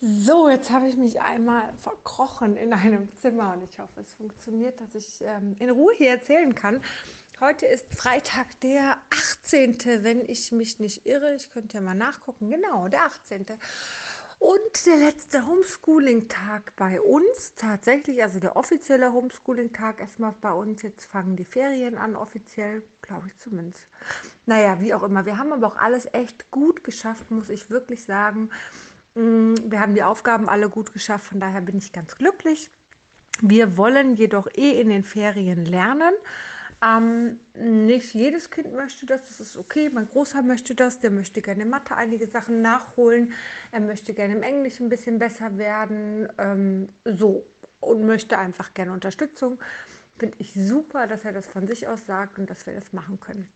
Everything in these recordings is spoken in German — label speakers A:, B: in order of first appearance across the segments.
A: So, jetzt habe ich mich einmal verkrochen in einem Zimmer und ich hoffe, es funktioniert, dass ich ähm, in Ruhe hier erzählen kann. Heute ist Freitag, der 18., wenn ich mich nicht irre. Ich könnte ja mal nachgucken. Genau, der 18. Und der letzte Homeschooling-Tag bei uns, tatsächlich, also der offizielle Homeschooling-Tag erstmal bei uns. Jetzt fangen die Ferien an, offiziell, glaube ich zumindest. Naja, wie auch immer. Wir haben aber auch alles echt gut geschafft, muss ich wirklich sagen. Mm, wir haben die Aufgaben alle gut geschafft, von daher bin ich ganz glücklich. Wir wollen jedoch eh in den Ferien lernen. Ähm, nicht jedes Kind möchte das, das ist okay. Mein Großer möchte das, der möchte gerne Mathe einige Sachen nachholen. Er möchte gerne im Englisch ein bisschen besser werden. Ähm, so und möchte einfach gerne Unterstützung. Finde ich super, dass er das von sich aus sagt und dass wir das machen können.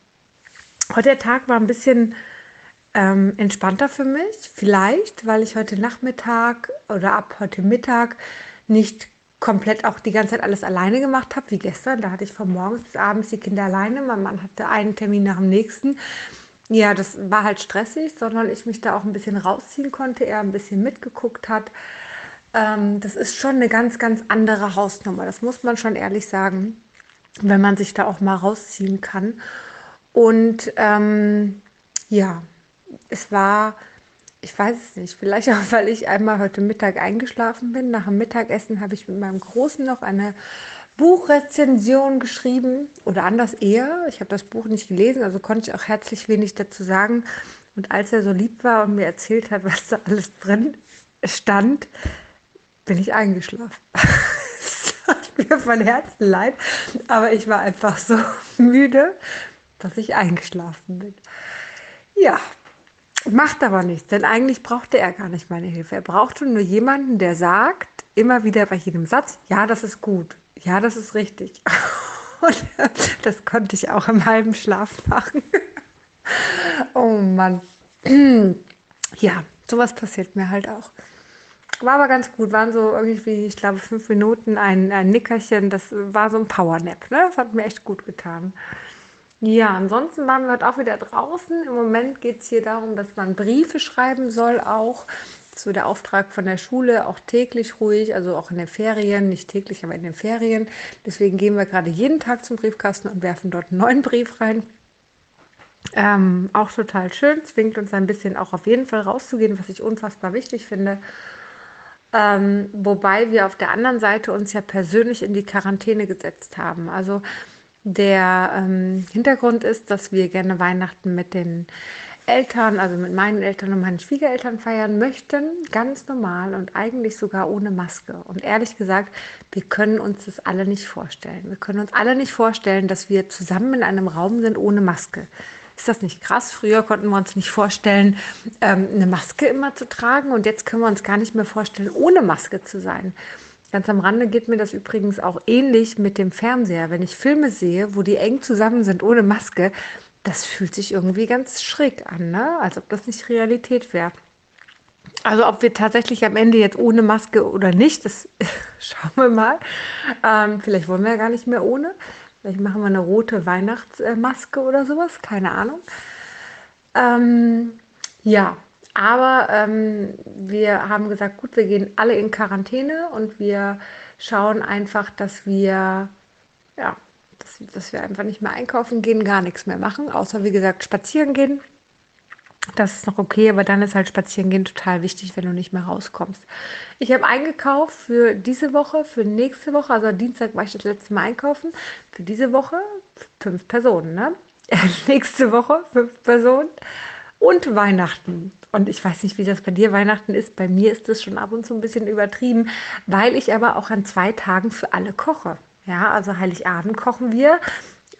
A: Heute der Tag war ein bisschen ähm, entspannter für mich. Vielleicht, weil ich heute Nachmittag oder ab heute Mittag nicht komplett auch die ganze Zeit alles alleine gemacht habe, wie gestern. Da hatte ich von morgens bis abends die Kinder alleine. Mein Mann hatte einen Termin nach dem nächsten. Ja, das war halt stressig, sondern ich mich da auch ein bisschen rausziehen konnte, er ein bisschen mitgeguckt hat. Ähm, das ist schon eine ganz, ganz andere Hausnummer. Das muss man schon ehrlich sagen, wenn man sich da auch mal rausziehen kann. Und ähm, ja, es war, ich weiß es nicht, vielleicht auch, weil ich einmal heute Mittag eingeschlafen bin. Nach dem Mittagessen habe ich mit meinem Großen noch eine Buchrezension geschrieben oder anders eher. Ich habe das Buch nicht gelesen, also konnte ich auch herzlich wenig dazu sagen. Und als er so lieb war und mir erzählt hat, was da alles drin stand, bin ich eingeschlafen. Es tat mir von Herzen leid, aber ich war einfach so müde, dass ich eingeschlafen bin. Ja, Macht aber nichts, denn eigentlich brauchte er gar nicht meine Hilfe. Er brauchte nur jemanden, der sagt, immer wieder bei jedem Satz, ja, das ist gut, ja, das ist richtig. Und das konnte ich auch im halben Schlaf machen. Oh Mann. Ja, sowas passiert mir halt auch. War aber ganz gut, waren so irgendwie, ich glaube, fünf Minuten ein, ein Nickerchen. Das war so ein Powernap. Ne? Das hat mir echt gut getan. Ja, ansonsten waren wir heute auch wieder draußen. Im Moment geht es hier darum, dass man Briefe schreiben soll auch. So der Auftrag von der Schule, auch täglich ruhig, also auch in den Ferien, nicht täglich, aber in den Ferien. Deswegen gehen wir gerade jeden Tag zum Briefkasten und werfen dort einen neuen Brief rein. Ähm, auch total schön, zwingt uns ein bisschen auch auf jeden Fall rauszugehen, was ich unfassbar wichtig finde. Ähm, wobei wir auf der anderen Seite uns ja persönlich in die Quarantäne gesetzt haben. Also der ähm, Hintergrund ist, dass wir gerne Weihnachten mit den Eltern, also mit meinen Eltern und meinen Schwiegereltern feiern möchten, ganz normal und eigentlich sogar ohne Maske. Und ehrlich gesagt, wir können uns das alle nicht vorstellen. Wir können uns alle nicht vorstellen, dass wir zusammen in einem Raum sind ohne Maske. Ist das nicht krass? Früher konnten wir uns nicht vorstellen, ähm, eine Maske immer zu tragen und jetzt können wir uns gar nicht mehr vorstellen, ohne Maske zu sein. Ganz am Rande geht mir das übrigens auch ähnlich mit dem Fernseher. Wenn ich Filme sehe, wo die eng zusammen sind ohne Maske, das fühlt sich irgendwie ganz schräg an, ne? als ob das nicht Realität wäre. Also ob wir tatsächlich am Ende jetzt ohne Maske oder nicht, das schauen wir mal. Ähm, vielleicht wollen wir ja gar nicht mehr ohne. Vielleicht machen wir eine rote Weihnachtsmaske oder sowas, keine Ahnung. Ähm, ja, aber ähm, wir haben gesagt, gut, wir gehen alle in Quarantäne und wir schauen einfach, dass wir, ja, dass, dass wir einfach nicht mehr einkaufen gehen, gar nichts mehr machen, außer wie gesagt spazieren gehen. Das ist noch okay, aber dann ist halt spazieren gehen total wichtig, wenn du nicht mehr rauskommst. Ich habe eingekauft für diese Woche, für nächste Woche, also Dienstag war ich das letzte Mal einkaufen, für diese Woche fünf Personen, ne? nächste Woche fünf Personen und Weihnachten. Und ich weiß nicht, wie das bei dir Weihnachten ist. Bei mir ist das schon ab und zu ein bisschen übertrieben, weil ich aber auch an zwei Tagen für alle koche. Ja, also Heiligabend kochen wir.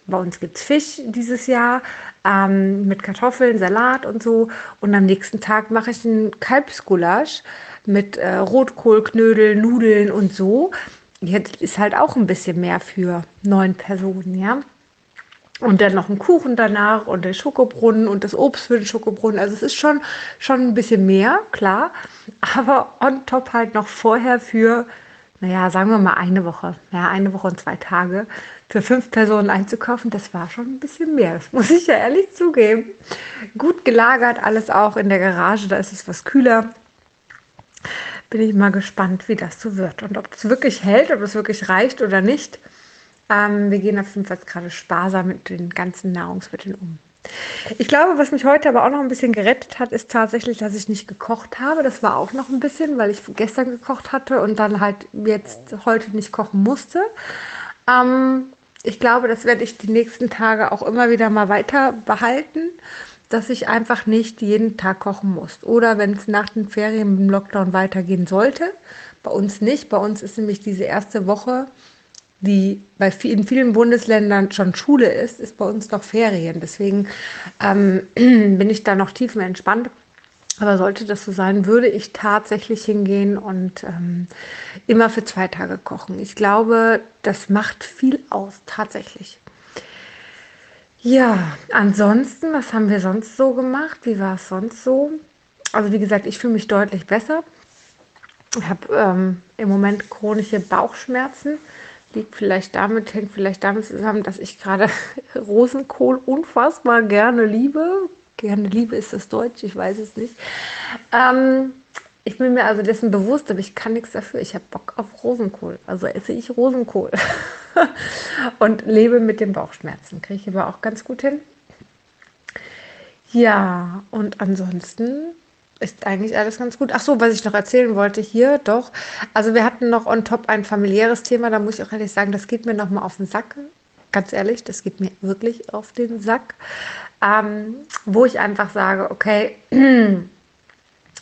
A: Bei uns gibt es Fisch dieses Jahr ähm, mit Kartoffeln, Salat und so. Und am nächsten Tag mache ich einen Kalbsgulasch mit äh, Rotkohl, Knödel, Nudeln und so. Jetzt ist halt auch ein bisschen mehr für neun Personen, ja. Und dann noch ein Kuchen danach und der Schokobrunnen und das Obst für den Schokobrunnen. Also es ist schon, schon ein bisschen mehr, klar. Aber on top halt noch vorher für, naja, sagen wir mal eine Woche. Ja, eine Woche und zwei Tage für fünf Personen einzukaufen, das war schon ein bisschen mehr. Das muss ich ja ehrlich zugeben. Gut gelagert, alles auch in der Garage, da ist es was kühler. bin ich mal gespannt, wie das so wird und ob es wirklich hält, ob es wirklich reicht oder nicht. Ähm, wir gehen auf jeden Fall gerade sparsam mit den ganzen Nahrungsmitteln um. Ich glaube, was mich heute aber auch noch ein bisschen gerettet hat, ist tatsächlich, dass ich nicht gekocht habe. Das war auch noch ein bisschen, weil ich gestern gekocht hatte und dann halt jetzt heute nicht kochen musste. Ähm, ich glaube, das werde ich die nächsten Tage auch immer wieder mal weiter behalten, dass ich einfach nicht jeden Tag kochen muss. Oder wenn es nach den Ferien im Lockdown weitergehen sollte, bei uns nicht. Bei uns ist nämlich diese erste Woche die bei in vielen Bundesländern schon Schule ist, ist bei uns noch Ferien. Deswegen ähm, bin ich da noch tiefenentspannt. Aber sollte das so sein, würde ich tatsächlich hingehen und ähm, immer für zwei Tage kochen. Ich glaube, das macht viel aus, tatsächlich. Ja, ansonsten, was haben wir sonst so gemacht? Wie war es sonst so? Also wie gesagt, ich fühle mich deutlich besser. Ich habe ähm, im Moment chronische Bauchschmerzen liegt vielleicht damit, hängt vielleicht damit zusammen, dass ich gerade Rosenkohl unfassbar gerne liebe. Gerne liebe ist das Deutsch, ich weiß es nicht. Ähm, ich bin mir also dessen bewusst, aber ich kann nichts dafür. Ich habe Bock auf Rosenkohl. Also esse ich Rosenkohl. und lebe mit den Bauchschmerzen. Kriege ich aber auch ganz gut hin. Ja, und ansonsten ist eigentlich alles ganz gut. Ach so, was ich noch erzählen wollte hier, doch. Also wir hatten noch on top ein familiäres Thema, da muss ich auch ehrlich sagen, das geht mir nochmal auf den Sack. Ganz ehrlich, das geht mir wirklich auf den Sack. Ähm, wo ich einfach sage, okay,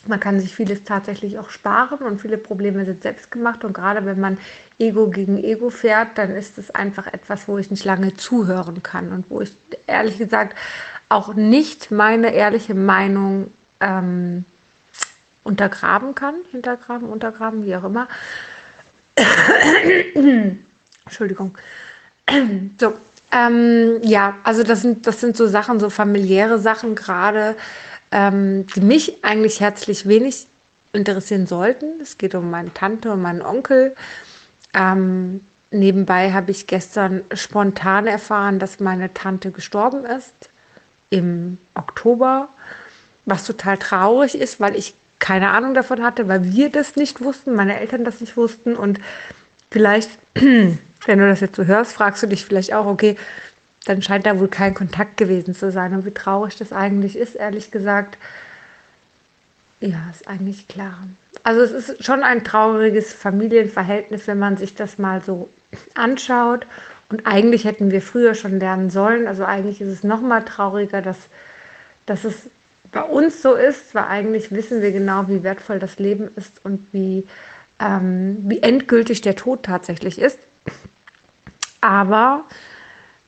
A: man kann sich vieles tatsächlich auch sparen und viele Probleme sind selbst gemacht. Und gerade wenn man Ego gegen Ego fährt, dann ist es einfach etwas, wo ich nicht lange zuhören kann und wo ich ehrlich gesagt auch nicht meine ehrliche Meinung ähm, untergraben kann, hintergraben, untergraben, wie auch immer. Entschuldigung. so, ähm, ja, also das sind, das sind so Sachen, so familiäre Sachen gerade, ähm, die mich eigentlich herzlich wenig interessieren sollten. Es geht um meine Tante und meinen Onkel. Ähm, nebenbei habe ich gestern spontan erfahren, dass meine Tante gestorben ist im Oktober, was total traurig ist, weil ich keine Ahnung davon hatte, weil wir das nicht wussten, meine Eltern das nicht wussten. Und vielleicht, wenn du das jetzt so hörst, fragst du dich vielleicht auch, okay, dann scheint da wohl kein Kontakt gewesen zu sein. Und wie traurig das eigentlich ist, ehrlich gesagt, ja, ist eigentlich klar. Also es ist schon ein trauriges Familienverhältnis, wenn man sich das mal so anschaut. Und eigentlich hätten wir früher schon lernen sollen. Also eigentlich ist es noch mal trauriger, dass, dass es bei uns so ist, weil eigentlich wissen wir genau, wie wertvoll das Leben ist und wie, ähm, wie endgültig der Tod tatsächlich ist. Aber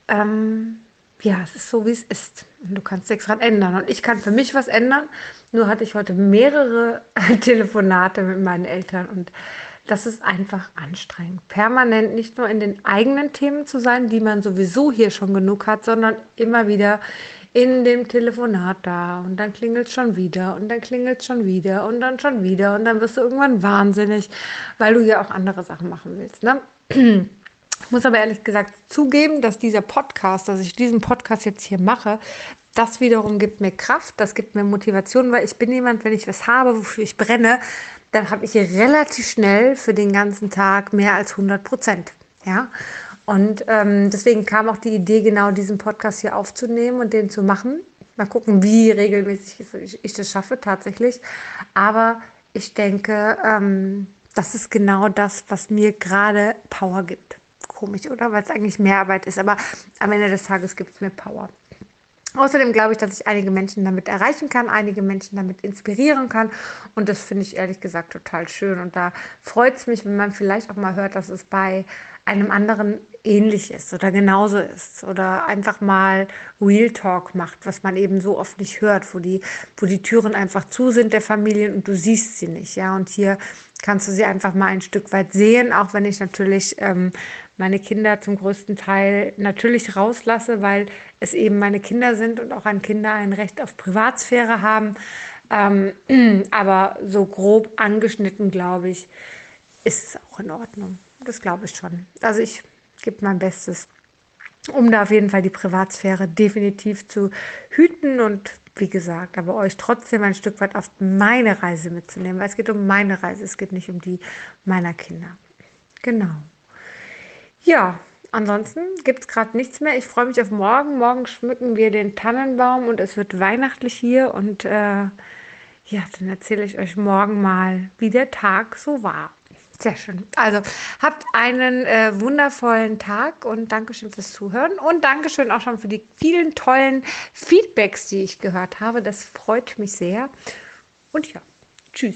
A: ähm, ja, es ist so, wie es ist. Und du kannst nichts dran ändern. Und ich kann für mich was ändern. Nur hatte ich heute mehrere Telefonate mit meinen Eltern und das ist einfach anstrengend. Permanent nicht nur in den eigenen Themen zu sein, die man sowieso hier schon genug hat, sondern immer wieder in dem Telefonat da und dann klingelt schon wieder und dann klingelt schon wieder und dann schon wieder und dann wirst du irgendwann wahnsinnig, weil du ja auch andere Sachen machen willst. Ne? Ich muss aber ehrlich gesagt zugeben, dass dieser Podcast, dass ich diesen Podcast jetzt hier mache, das wiederum gibt mir Kraft, das gibt mir Motivation, weil ich bin jemand, wenn ich was habe, wofür ich brenne, dann habe ich hier relativ schnell für den ganzen Tag mehr als 100 Prozent. Ja, und ähm, deswegen kam auch die Idee, genau diesen Podcast hier aufzunehmen und den zu machen. Mal gucken, wie regelmäßig ich, ich das schaffe tatsächlich. Aber ich denke, ähm, das ist genau das, was mir gerade Power gibt. Komisch, oder? Weil es eigentlich mehr Arbeit ist. Aber am Ende des Tages gibt es mir Power. Außerdem glaube ich, dass ich einige Menschen damit erreichen kann, einige Menschen damit inspirieren kann. Und das finde ich ehrlich gesagt total schön. Und da freut es mich, wenn man vielleicht auch mal hört, dass es bei einem anderen ähnlich ist oder genauso ist oder einfach mal Real Talk macht, was man eben so oft nicht hört, wo die, wo die Türen einfach zu sind der Familien und du siehst sie nicht, ja. Und hier kannst du sie einfach mal ein Stück weit sehen, auch wenn ich natürlich ähm, meine Kinder zum größten Teil natürlich rauslasse, weil es eben meine Kinder sind und auch an Kinder ein Recht auf Privatsphäre haben. Ähm, aber so grob angeschnitten, glaube ich, ist es auch in Ordnung. Das glaube ich schon. Also ich gebe mein Bestes, um da auf jeden Fall die Privatsphäre definitiv zu hüten und wie gesagt, aber euch trotzdem ein Stück weit auf meine Reise mitzunehmen, weil es geht um meine Reise, es geht nicht um die meiner Kinder. Genau. Ja, ansonsten gibt es gerade nichts mehr. Ich freue mich auf morgen. Morgen schmücken wir den Tannenbaum und es wird weihnachtlich hier. Und äh, ja, dann erzähle ich euch morgen mal, wie der Tag so war. Sehr schön. Also habt einen äh, wundervollen Tag und Dankeschön fürs Zuhören und Dankeschön auch schon für die vielen tollen Feedbacks, die ich gehört habe. Das freut mich sehr. Und ja, tschüss.